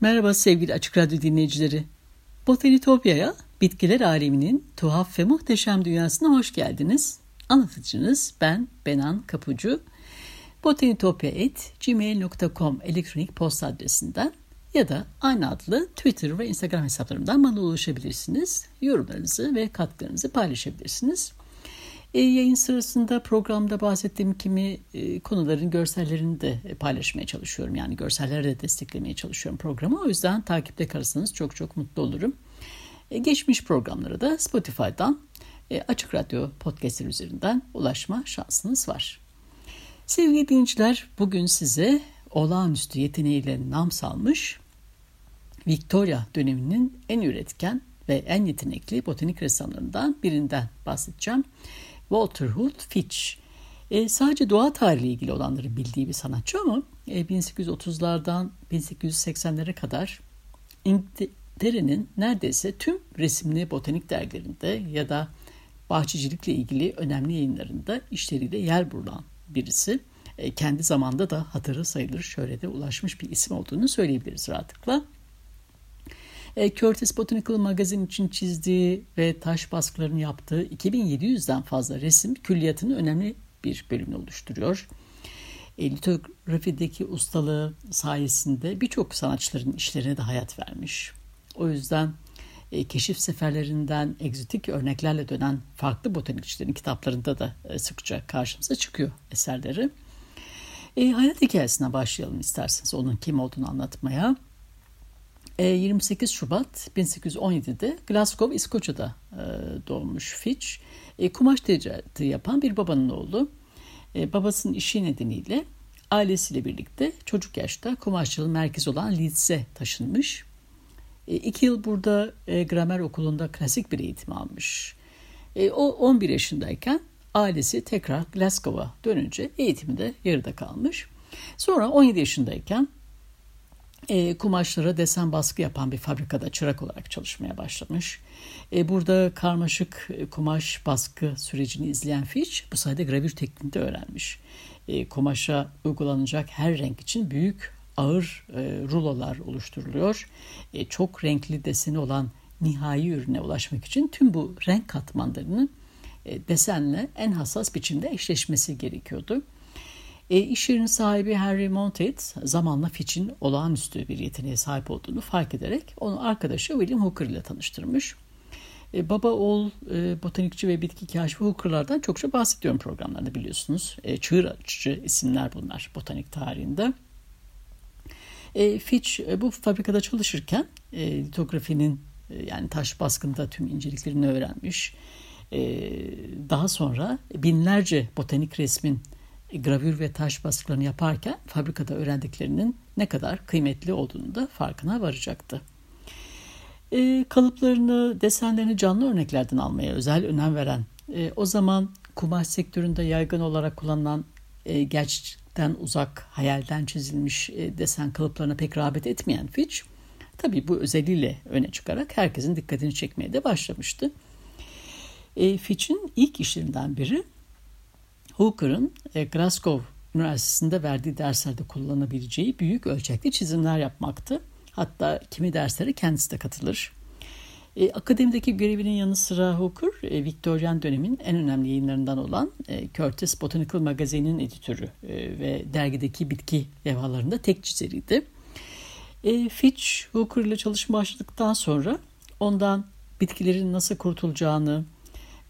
Merhaba sevgili Açık Radyo dinleyicileri. Botanitopya'ya, bitkiler aleminin tuhaf ve muhteşem dünyasına hoş geldiniz. Anlatıcınız ben Benan Kapucu. botanitopya.gmail.com elektronik posta adresinden ya da aynı adlı Twitter ve Instagram hesaplarımdan bana ulaşabilirsiniz. Yorumlarınızı ve katkılarınızı paylaşabilirsiniz. E, yayın sırasında programda bahsettiğim kimi e, konuların görsellerini de paylaşmaya çalışıyorum. Yani görselleri de desteklemeye çalışıyorum programı. O yüzden takipte kalırsanız çok çok mutlu olurum. E, geçmiş programlara da Spotify'dan Açık Radyo podcastler üzerinden ulaşma şansınız var. Sevgili dinleyiciler bugün size olağanüstü yeteneğiyle nam salmış Victoria döneminin en üretken ve en yetenekli botanik ressamlarından birinden bahsedeceğim. Walter Hood Fitch. E, sadece doğa tarihiyle ilgili olanları bildiği bir sanatçı ama e, 1830'lardan 1880'lere kadar İngiltere'nin neredeyse tüm resimli botanik dergilerinde ya da bahçecilikle ilgili önemli yayınlarında işleriyle yer bulan birisi. E, kendi zamanda da hatırı sayılır şöhrete ulaşmış bir isim olduğunu söyleyebiliriz rahatlıkla. E, Curtis Botanical Magazine için çizdiği ve taş baskılarını yaptığı 2700'den fazla resim külliyatının önemli bir bölümünü oluşturuyor. E, litografideki ustalığı sayesinde birçok sanatçıların işlerine de hayat vermiş. O yüzden e, keşif seferlerinden egzotik örneklerle dönen farklı botanikçilerin kitaplarında da e, sıkça karşımıza çıkıyor eserleri. E, hayat hikayesine başlayalım isterseniz onun kim olduğunu anlatmaya. 28 e, Şubat 1817'de Glasgow, İskoçya'da e, doğmuş Fitch. E, kumaş ticareti yapan bir babanın oğlu. Babasının işi nedeniyle ailesiyle birlikte çocuk yaşta kumaşçılığın merkezi olan Leeds'e taşınmış. İki yıl burada gramer okulunda klasik bir eğitim almış. O 11 yaşındayken ailesi tekrar Glasgow'a dönünce eğitimi de yarıda kalmış. Sonra 17 yaşındayken e, kumaşlara desen baskı yapan bir fabrikada çırak olarak çalışmaya başlamış. E, burada karmaşık e, kumaş baskı sürecini izleyen Fitch bu sayede gravür tekniğini de öğrenmiş. E, kumaşa uygulanacak her renk için büyük ağır e, rulolar oluşturuluyor. E, çok renkli deseni olan nihai ürüne ulaşmak için tüm bu renk katmanlarının e, desenle en hassas biçimde eşleşmesi gerekiyordu. E, iş yerinin sahibi Henry Monteith zamanla Fitch'in olağanüstü bir yeteneğe sahip olduğunu fark ederek onu arkadaşı William Hooker ile tanıştırmış. E, baba oğul e, botanikçi ve bitki kaşifi Hooker'lardan çokça bahsediyorum programlarda biliyorsunuz. E, çığır açıcı isimler bunlar botanik tarihinde. E, Fitch e, bu fabrikada çalışırken e, litografinin e, yani taş baskında tüm inceliklerini öğrenmiş. E, daha sonra binlerce botanik resmin gravür ve taş baskılarını yaparken fabrikada öğrendiklerinin ne kadar kıymetli olduğunu da farkına varacaktı. E, kalıplarını, desenlerini canlı örneklerden almaya özel önem veren, e, o zaman kumaş sektöründe yaygın olarak kullanılan e, gerçekten uzak, hayalden çizilmiş e, desen kalıplarına pek rağbet etmeyen Fitch, tabii bu özelliğiyle öne çıkarak herkesin dikkatini çekmeye de başlamıştı. E, Fitch'in ilk işlerinden biri Hooker'ın e, Glasgow Üniversitesi'nde verdiği derslerde kullanabileceği büyük ölçekli çizimler yapmaktı. Hatta kimi derslere kendisi de katılır. E, akademideki görevinin yanı sıra Hooker, e, Victorian dönemin en önemli yayınlarından olan e, Curtis Botanical Magazine'in editörü e, ve dergideki bitki levhalarında tek çizeriydi. E, Fitch, Hooker ile çalışma başladıktan sonra ondan bitkilerin nasıl kurtulacağını,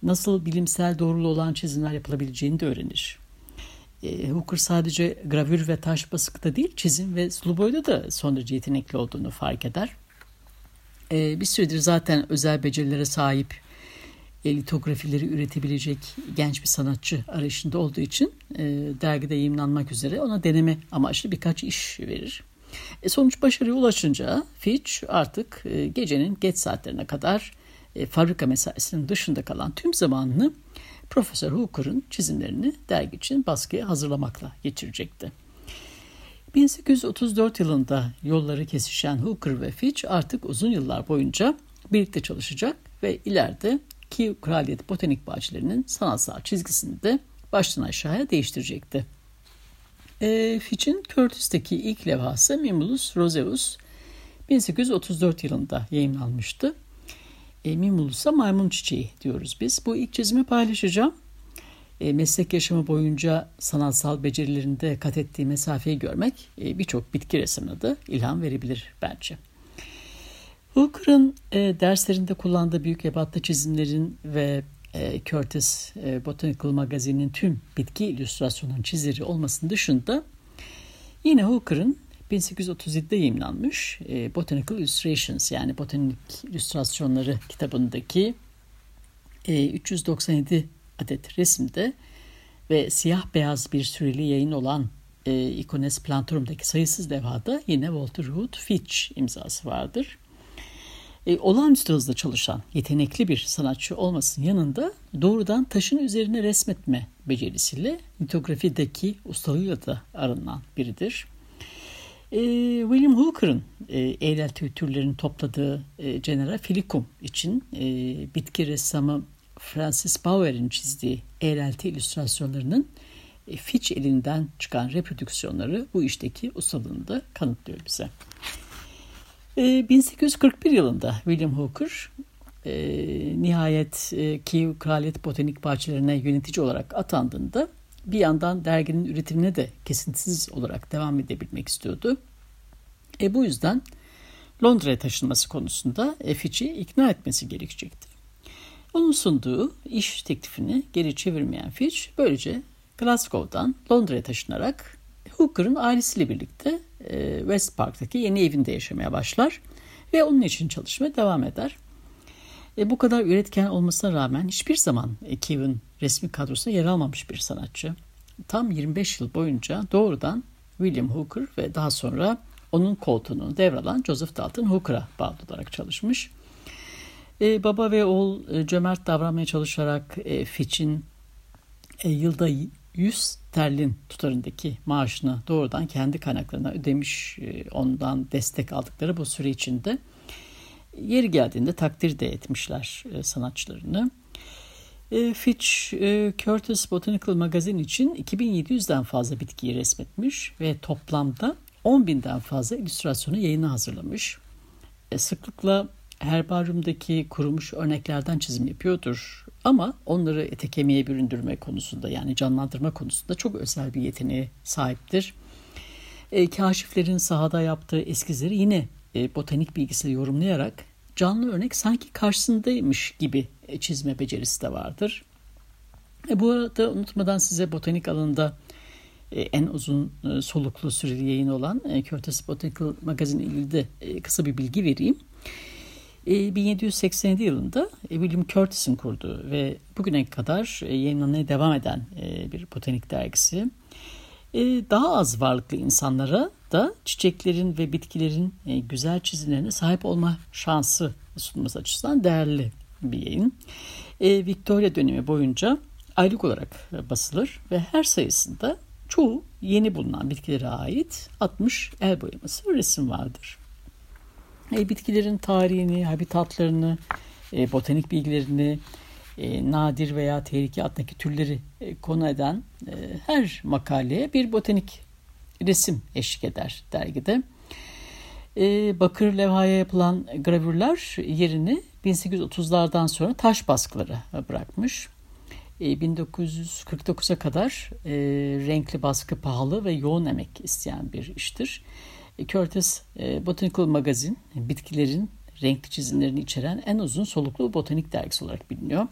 nasıl bilimsel doğrulu olan çizimler yapılabileceğini de öğrenir. E, Hooker sadece gravür ve taş basıkta değil, çizim ve sulu boyda da son derece yetenekli olduğunu fark eder. E, bir süredir zaten özel becerilere sahip e, litografileri üretebilecek genç bir sanatçı arayışında olduğu için e, dergide yayınlanmak üzere ona deneme amaçlı birkaç iş verir. E, sonuç başarıya ulaşınca Fitch artık e, gecenin geç saatlerine kadar e, fabrika mesaisinin dışında kalan tüm zamanını Profesör Hooker'ın çizimlerini dergi için baskıya hazırlamakla geçirecekti. 1834 yılında yolları kesişen Hooker ve Fitch artık uzun yıllar boyunca birlikte çalışacak ve ileride Kiev Kraliyet Botanik Bahçelerinin sanatsal çizgisini de baştan aşağıya değiştirecekti. E, Fitch'in Curtis'teki ilk levhası Mimulus roseus 1834 yılında yayınlanmıştı. E, Mimulus'a maymun çiçeği diyoruz biz. Bu ilk çizimi paylaşacağım. E, meslek yaşamı boyunca sanatsal becerilerinde kat ettiği mesafeyi görmek e, birçok bitki resmine de ilham verebilir bence. Hooker'ın e, derslerinde kullandığı büyük ebatlı çizimlerin ve e, Curtis e, Botanical Magazine'in tüm bitki illüstrasyonunun çizeri olmasının dışında yine Hooker'ın 1837'de yayınlanmış e, Botanical Illustrations yani botanik illüstrasyonları kitabındaki e, 397 adet resimde ve siyah beyaz bir süreli yayın olan e, Icones Planturum'daki sayısız levhada yine Walter Hood Fitch imzası vardır. E, olağanüstü hızlı çalışan, yetenekli bir sanatçı olmasının yanında doğrudan taşın üzerine resmetme becerisiyle litografideki ustalığıyla da arınan biridir. E, William Hooker'ın e, eğrelti türlerini topladığı e, Genera Filicum için e, bitki ressamı Francis Bauer'in çizdiği eğrelti illüstrasyonlarının e, Fitch elinden çıkan reprodüksiyonları bu işteki ustalığını da kanıtlıyor bize. 1841 ee, yılında William Hooker e, nihayet e, Kiev Kraliyet Botanik Bahçelerine yönetici olarak atandığında bir yandan derginin üretimine de kesintisiz olarak devam edebilmek istiyordu. E, bu yüzden Londra'ya taşınması konusunda Fitch'i ikna etmesi gerekecekti. Onun sunduğu iş teklifini geri çevirmeyen Fitch böylece Glasgow'dan Londra'ya taşınarak Hooker'ın ailesiyle birlikte e, West Park'taki yeni evinde yaşamaya başlar ve onun için çalışmaya devam eder. E, bu kadar üretken olmasına rağmen hiçbir zaman Kevin resmi kadrosuna yer almamış bir sanatçı. Tam 25 yıl boyunca doğrudan William Hooker ve daha sonra onun koltuğunu devralan Joseph Dalton Hooker'a bağlı olarak çalışmış. E, baba ve oğul e, cömert davranmaya çalışarak e, Fitch'in e, yılda 100 sterlin tutarındaki maaşını doğrudan kendi kaynaklarına ödemiş e, ondan destek aldıkları bu süre içinde yeri geldiğinde takdir de etmişler e, sanatçılarını. E, Fitch Curtis Botanical Magazine için 2700'den fazla bitkiyi resmetmiş ve toplamda 10.000'den fazla illüstrasyonu yayına hazırlamış. Sıklıkla herbaryumdaki kurumuş örneklerden çizim yapıyordur. Ama onları ete kemiğe büründürme konusunda yani canlandırma konusunda çok özel bir yeteneğe sahiptir. E, kaşiflerin sahada yaptığı eskizleri yine e, botanik bilgisiyle yorumlayarak canlı örnek sanki karşısındaymış gibi e, çizme becerisi de vardır. E, bu arada unutmadan size botanik alanında e, en uzun soluklu süreli yayın olan Curtis Botanical Magazine ilgili de kısa bir bilgi vereyim. 1787 e, yılında William Curtis'in kurduğu ve bugüne kadar yayınlanmaya devam eden bir botanik dergisi. Daha az varlıklı insanlara da çiçeklerin ve bitkilerin güzel çizimlerine sahip olma şansı sunması açısından değerli bir yayın. Victoria dönemi boyunca aylık olarak basılır ve her sayısında çoğu yeni bulunan bitkilere ait 60 el boyaması resim vardır e, bitkilerin tarihini, habitatlarını, e, botanik bilgilerini, e, nadir veya tehlike altındaki türleri e, konu eden e, her makaleye bir botanik resim eşlik eder dergide. E, bakır levhaya yapılan gravürler yerini 1830'lardan sonra taş baskıları bırakmış. E, 1949'a kadar e, renkli baskı pahalı ve yoğun emek isteyen bir iştir. Curtis e, Botanical Magazine bitkilerin renkli çizimlerini içeren en uzun soluklu botanik dergisi olarak biliniyor.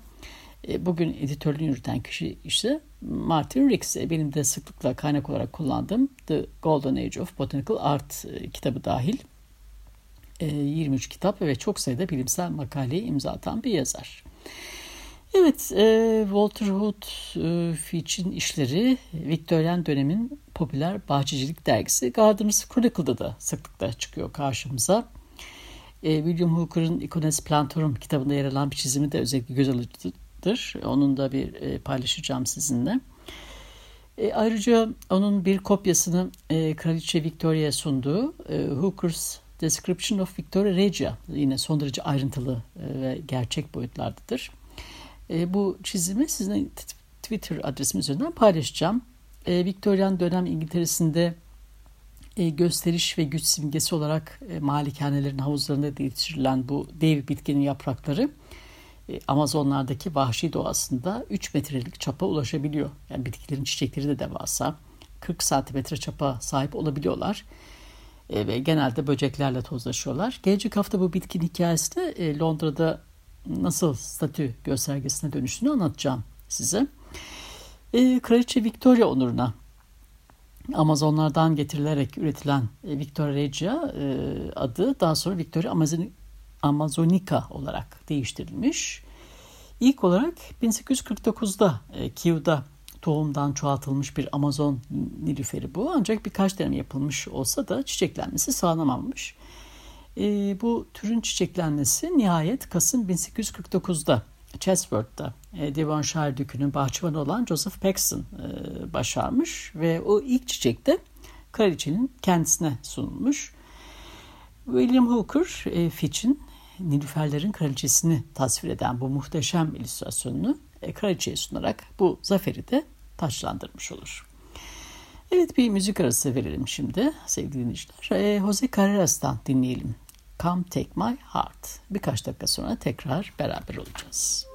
E, bugün editörlüğünü yürüten kişi ise Martin Ricks. E, benim de sıklıkla kaynak olarak kullandığım The Golden Age of Botanical Art kitabı dahil. 23 kitap ve çok sayıda bilimsel makaleyi imza atan bir yazar. Evet, e, Walter Hood e, Fitch'in işleri Victorian dönemin popüler bahçecilik dergisi Gardeners Chronicle'da da sıklıkla çıkıyor karşımıza. E, William Hooker'ın Icones Plantorum kitabında yer alan bir çizimi de özellikle göz alıcıdır. Onun da bir e, paylaşacağım sizinle. E, ayrıca onun bir kopyasını e, Kraliçe Victoria'ya sunduğu e, Hooker's Description of Victoria Regia yine son derece ayrıntılı e, ve gerçek boyutlardadır. E, bu çizimi sizin Twitter adresim üzerinden paylaşacağım. E, Victorian dönem İngiltere'sinde e, gösteriş ve güç simgesi olarak e, malikanelerin havuzlarında yetiştirilen bu dev bitkinin yaprakları Amazonlardaki vahşi doğasında 3 metrelik çapa ulaşabiliyor. Yani bitkilerin çiçekleri de devasa. 40 santimetre çapa sahip olabiliyorlar. E, ve genelde böceklerle tozlaşıyorlar. Gelecek hafta bu bitkinin hikayesini e, Londra'da nasıl statü göstergesine dönüştüğünü anlatacağım size. E, Kraliçe Victoria onuruna Amazonlardan getirilerek üretilen e, Victoria Regia e, adı daha sonra Victoria Amazon, Amazonica olarak değiştirilmiş. İlk olarak 1849'da e, Kiev'da tohumdan çoğaltılmış bir Amazon nilüferi bu. Ancak birkaç deneme yapılmış olsa da çiçeklenmesi sağlanamamış. E, bu türün çiçeklenmesi nihayet Kasım 1849'da Chatsworth'ta e, Devonshire Dükü'nün bahçıvanı olan Joseph Paxton e, başarmış ve o ilk çiçek de kraliçenin kendisine sunulmuş. William Hooker e, Fitch'in Nilüferlerin kraliçesini tasvir eden bu muhteşem illüstrasyonunu e, kraliçeye sunarak bu zaferi de taçlandırmış olur. Evet bir müzik arası verelim şimdi sevgili dinleyiciler. E, Jose Carreras'tan dinleyelim. Come Take My Heart. Birkaç dakika sonra tekrar beraber olacağız.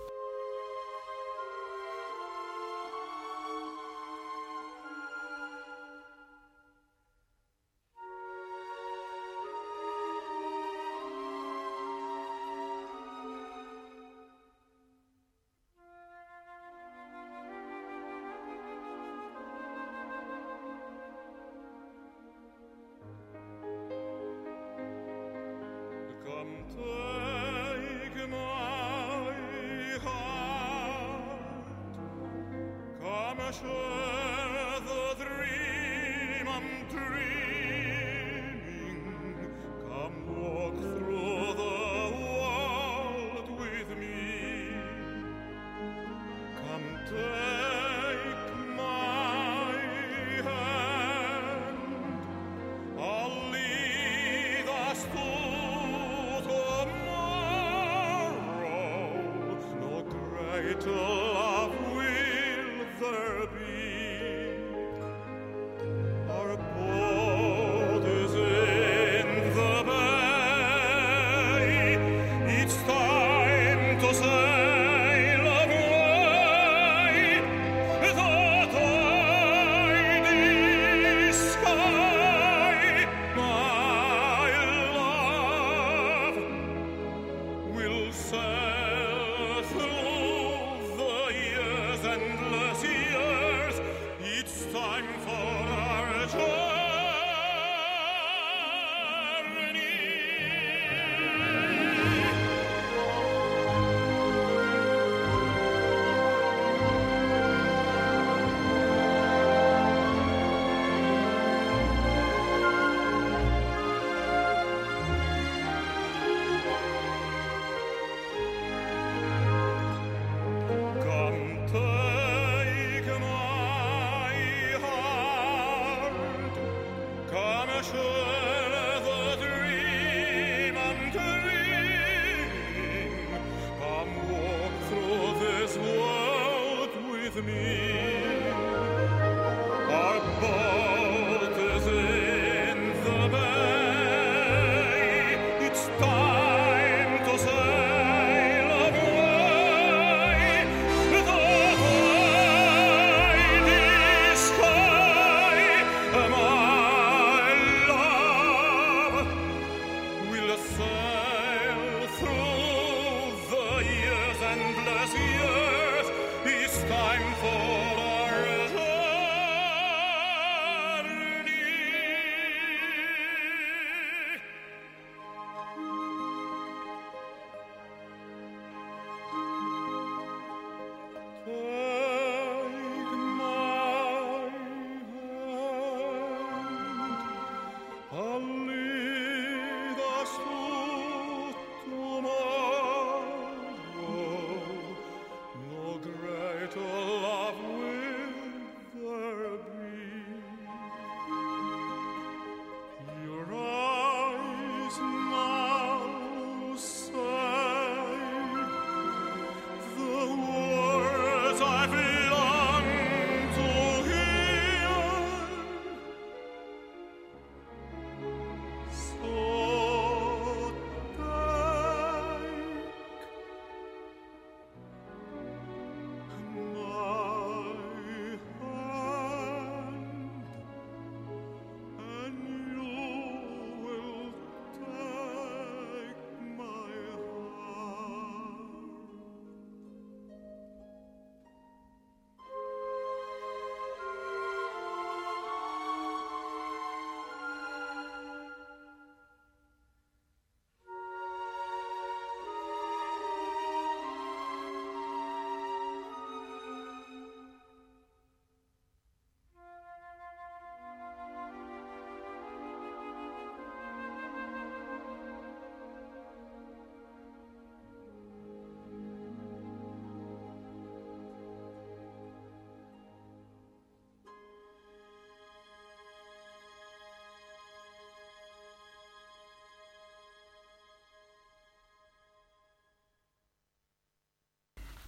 Come, show.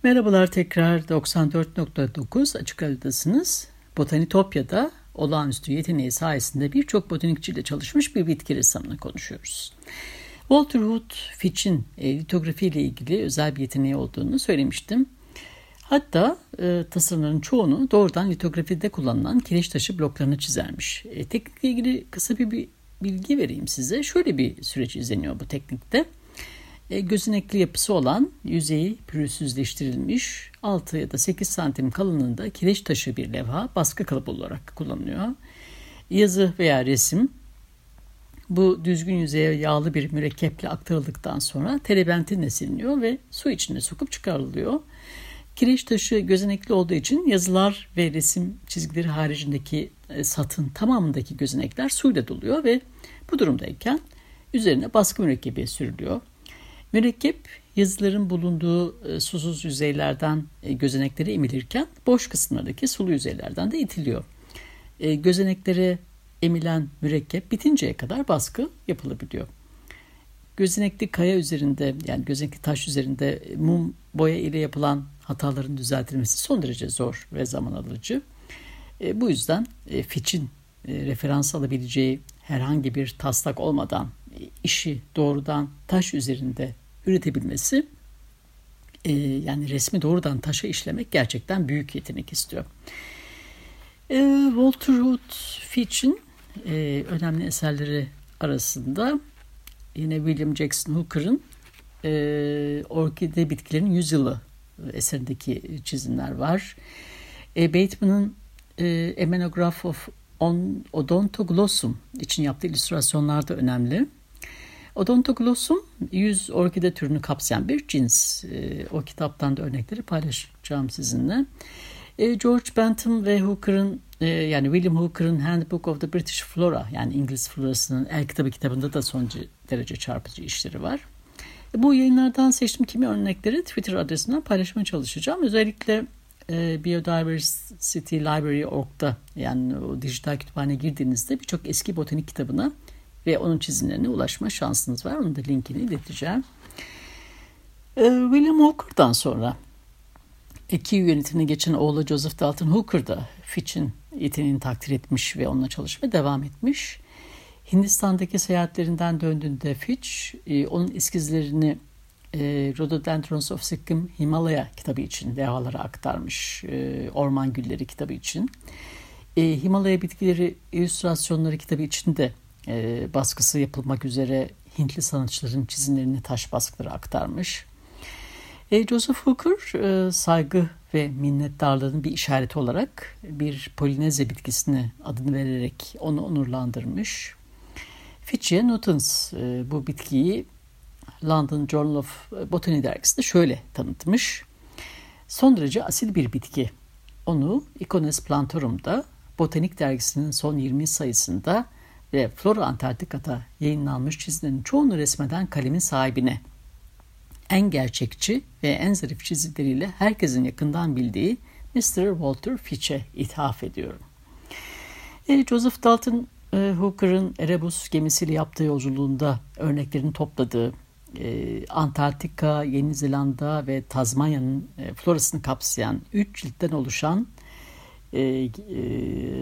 Merhabalar tekrar 94.9 Açık Radyo'dasınız. Botanitopya'da olağanüstü yeteneği sayesinde birçok botanikçiyle çalışmış bir bitki ressamını konuşuyoruz. Walter Hood Fitch'in e, litografi ile ilgili özel bir yeteneği olduğunu söylemiştim. Hatta e, tasarımların çoğunu doğrudan litografide kullanılan kireç taşı bloklarını çizermiş. E, teknikle ilgili kısa bir, bir bilgi vereyim size. Şöyle bir süreç izleniyor bu teknikte. E, gözenekli yapısı olan yüzeyi pürüzsüzleştirilmiş 6 ya da 8 santim kalınlığında kireç taşı bir levha baskı kalıbı olarak kullanılıyor. Yazı veya resim bu düzgün yüzeye yağlı bir mürekkeple aktarıldıktan sonra terebentinle siliniyor ve su içine sokup çıkarılıyor. Kireç taşı gözenekli olduğu için yazılar ve resim çizgileri haricindeki e, satın tamamındaki gözenekler suyla doluyor ve bu durumdayken üzerine baskı mürekkebi sürülüyor. Mürekkep yazıların bulunduğu e, susuz yüzeylerden e, gözeneklere emilirken boş kısımlardaki sulu yüzeylerden de itiliyor. E, gözeneklere emilen mürekkep bitinceye kadar baskı yapılabiliyor. Gözenekli kaya üzerinde yani gözenekli taş üzerinde mum boya ile yapılan hataların düzeltilmesi son derece zor ve zaman alıcı. bu yüzden Fitch'in referans alabileceği herhangi bir taslak olmadan işi doğrudan taş üzerinde üretebilmesi e, yani resmi doğrudan taşa işlemek gerçekten büyük yetenek istiyor. E, Walter Hood Fitch'in e, önemli eserleri arasında yine William Jackson Hooker'ın e, Orkide Bitkilerin Yüzyılı eserindeki çizimler var. E, Bateman'ın e, Emenograph of On Odontoglossum için yaptığı illüstrasyonlar da önemli. Odontoglossum 100 orkide türünü kapsayan bir cins. E, o kitaptan da örnekleri paylaşacağım sizinle. E, George Bentham ve Hooker'ın e, yani William Hooker'ın Handbook of the British Flora yani İngiliz florasının el kitabı kitabında da son derece çarpıcı işleri var. Bu yayınlardan seçtiğim kimi örnekleri Twitter adresinden paylaşmaya çalışacağım. Özellikle e, Biodiversity Library.org'da yani o dijital kütüphane girdiğinizde birçok eski botanik kitabına ve onun çizimlerine ulaşma şansınız var. Onun da linkini ileteceğim. Ee, William Hooker'dan sonra iki yönetimine geçen oğlu Joseph Dalton Hooker da Fitch'in yeteneğini takdir etmiş ve onunla çalışmaya devam etmiş. Hindistan'daki seyahatlerinden döndüğünde Fitch e, onun eskizlerini e, Rhododendrons of Sikkim Himalaya kitabı için dehalara aktarmış. E, Orman Gülleri kitabı için. Himalaya bitkileri illüstrasyonları kitabı için de e, baskısı yapılmak üzere Hintli sanatçıların çizimlerini taş baskılara aktarmış. E, Joseph Hooker e, saygı ve minnettarlığın bir işareti olarak bir Polinezya bitkisine adını vererek onu onurlandırmış. Fitchie Newtons e, bu bitkiyi London Journal of Botany dergisinde şöyle tanıtmış. Son derece asil bir bitki. Onu Icones Plantorum'da Botanik dergisinin son 20 sayısında ve Flora Antarktika'da yayınlanmış çizilerin çoğunu resmeden kalemin sahibine en gerçekçi ve en zarif çizileriyle herkesin yakından bildiği Mr. Walter Fitch'e ithaf ediyorum. E, Joseph Dalton e, Hooker'ın Erebus gemisiyle yaptığı yolculuğunda örneklerini topladığı e, Antarktika, Yeni Zelanda ve Tazmanya'nın e, florasını kapsayan 3 ciltten oluşan e, e,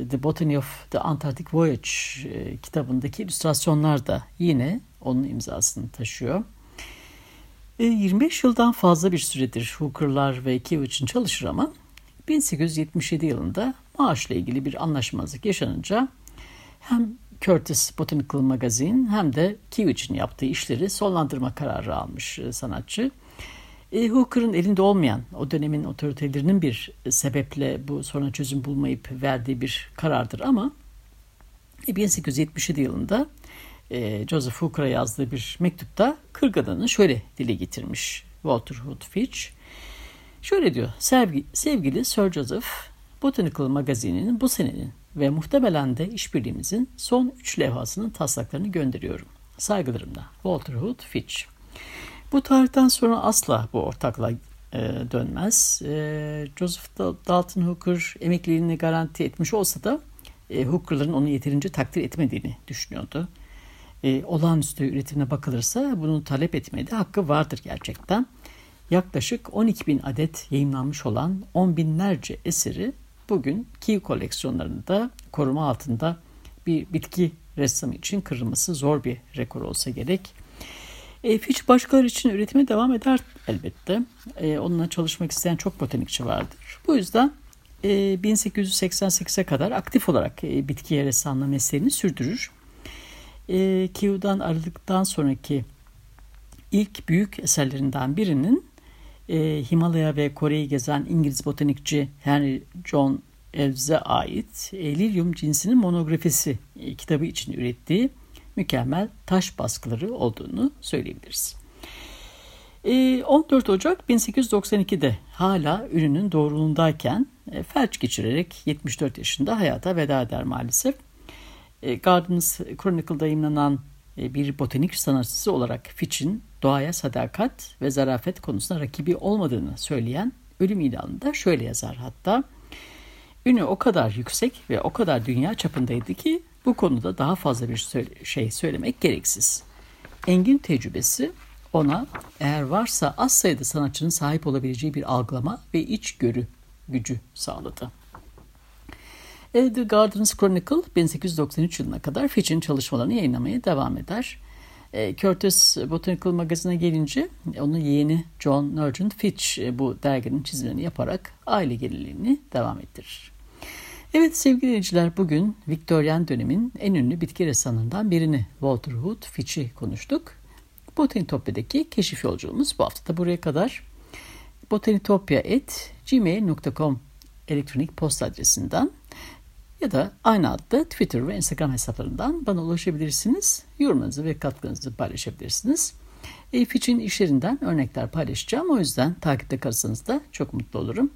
The Botany of the Antarctic Voyage e, kitabındaki illüstrasyonlar da yine onun imzasını taşıyor. 25 yıldan fazla bir süredir Hooker'lar ve için çalışır ama 1877 yılında maaşla ilgili bir anlaşmazlık yaşanınca hem Curtis Botanical Magazine hem de için yaptığı işleri sonlandırma kararı almış sanatçı. E, Hooker'ın elinde olmayan o dönemin otoritelerinin bir sebeple bu soruna çözüm bulmayıp verdiği bir karardır ama 1877 yılında e, Joseph Hooker'a yazdığı bir mektupta kırgınlığını şöyle dile getirmiş Walter Hood Fitch. Şöyle diyor, Sevgi, sevgili Sir Joseph, Botanical Magazine'in bu senenin ve muhtemelen de işbirliğimizin son üç levhasının taslaklarını gönderiyorum. Saygılarımla Walter Hood Fitch. Bu tarihten sonra asla bu ortaklığa e, dönmez. E, Joseph Dalton Hooker emekliliğini garanti etmiş olsa da e, Hooker'ların onu yeterince takdir etmediğini düşünüyordu. E, olağanüstü üretimine bakılırsa bunu talep etmeye de hakkı vardır gerçekten. yaklaşık 12 bin adet yayınlanmış olan on binlerce eseri bugün Kiev koleksiyonlarında koruma altında bir bitki ressamı için kırılması zor bir rekor olsa gerek. E, Fitch başkaları için üretime devam eder elbette. E, onunla çalışmak isteyen çok botanikçi vardır. Bu yüzden e, 1888'e kadar aktif olarak e, bitki ressamlığı mesleğini sürdürür. E, Kiev'den ayrıldıktan sonraki ilk büyük eserlerinden birinin e, Himalaya ve Kore'yi gezen İngiliz botanikçi Henry John Elves'e ait e, Lilium cinsinin monografisi e, kitabı için ürettiği mükemmel taş baskıları olduğunu söyleyebiliriz. 14 e, Ocak 1892'de hala ürünün doğruluğundayken e, felç geçirerek 74 yaşında hayata veda eder maalesef. Gardens Chronicle'da yayınlanan bir botanik sanatçısı olarak Fitch'in doğaya sadakat ve zarafet konusunda rakibi olmadığını söyleyen ölüm ilanında şöyle yazar hatta. Ünü o kadar yüksek ve o kadar dünya çapındaydı ki bu konuda daha fazla bir şey söylemek gereksiz. Engin tecrübesi ona eğer varsa az sayıda sanatçının sahip olabileceği bir algılama ve içgörü gücü sağladı. The Gardens Chronicle 1893 yılına kadar Fitch'in çalışmalarını yayınlamaya devam eder. E, Curtis Botanical Magazine'e gelince onun yeğeni John Nugent Fitch e, bu derginin çizimlerini yaparak aile geleneğini devam ettirir. Evet sevgili dinleyiciler bugün Viktoryen dönemin en ünlü bitki ressamlarından birini Walter Hood Fitch'i konuştuk. Botanitopya'daki keşif yolculuğumuz bu hafta da buraya kadar. botanitopya.gmail.com elektronik posta adresinden ya da aynı adlı Twitter ve Instagram hesaplarından bana ulaşabilirsiniz. Yorumlarınızı ve katkınızı paylaşabilirsiniz. E, Fitch'in işlerinden örnekler paylaşacağım. O yüzden takipte kalırsanız da çok mutlu olurum.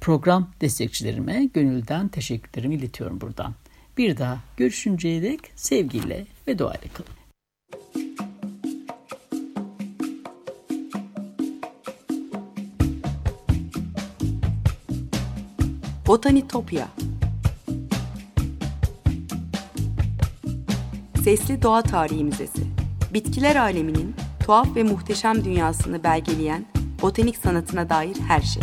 Program destekçilerime gönülden teşekkürlerimi iletiyorum buradan. Bir daha görüşünceye dek sevgiyle ve duayla kalın. Botanitopya Sesli Doğa Tarihi Müzesi Bitkiler aleminin tuhaf ve muhteşem dünyasını belgeleyen botanik sanatına dair her şey.